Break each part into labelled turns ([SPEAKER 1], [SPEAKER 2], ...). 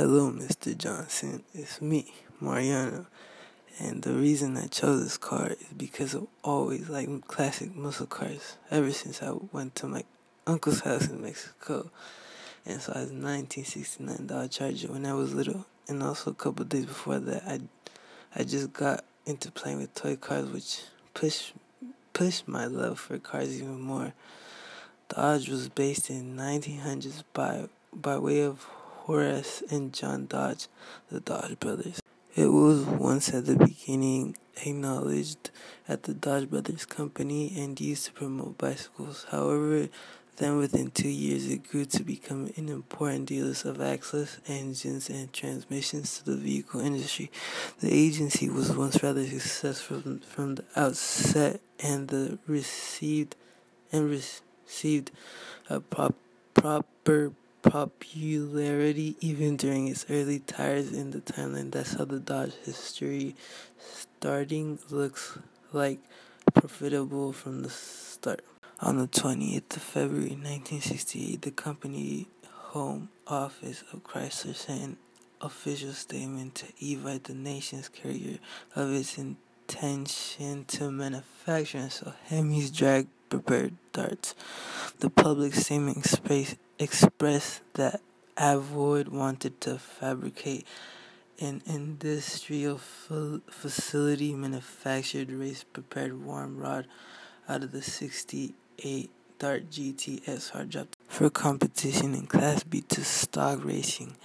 [SPEAKER 1] Hello, Mr. Johnson. It's me, Mariana. And the reason I chose this car is because I've always liked classic muscle cars ever since I went to my uncle's house in Mexico. And so I was 1969 Dodge Charger when I was little. And also a couple days before that, I, I just got into playing with toy cars, which pushed, pushed my love for cars even more. Dodge was based in 1900s by, by way of Horace and John Dodge, the Dodge brothers. It was once at the beginning acknowledged at the Dodge Brothers Company and used to promote bicycles. However, then within two years it grew to become an important dealer of axles, engines, and transmissions to the vehicle industry. The agency was once rather successful from, from the outset and the received and received a prop, proper popularity even during its early tires in the timeline. That's how the Dodge history starting looks like profitable from the start. On the 20th of February 1968, the company home office of Chrysler sent an official statement to Evite, the nation's carrier, of its intention to manufacture and sell Hemi's drag prepared darts. The public statement expressed expressed that Avoid wanted to fabricate an industrial facility manufactured race prepared warm rod out of the 68 Dart GTS hardtop for competition in Class B to stock racing.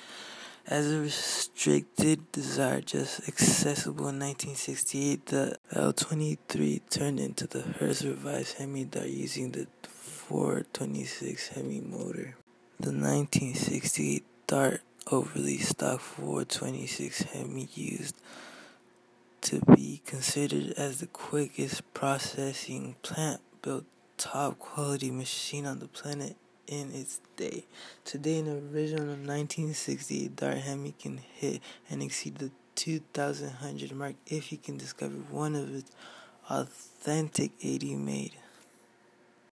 [SPEAKER 1] As a restricted desire just accessible in 1968, the L23 turned into the Hurst revised Hemi Dart using the 426 Hemi motor. The 1968 Dart overly stock 426 Hemi used to be considered as the quickest processing plant built top quality machine on the planet in its day. Today, an original 1968 Dart Hemi can hit and exceed the 2100 mark if you can discover one of its authentic 80 made.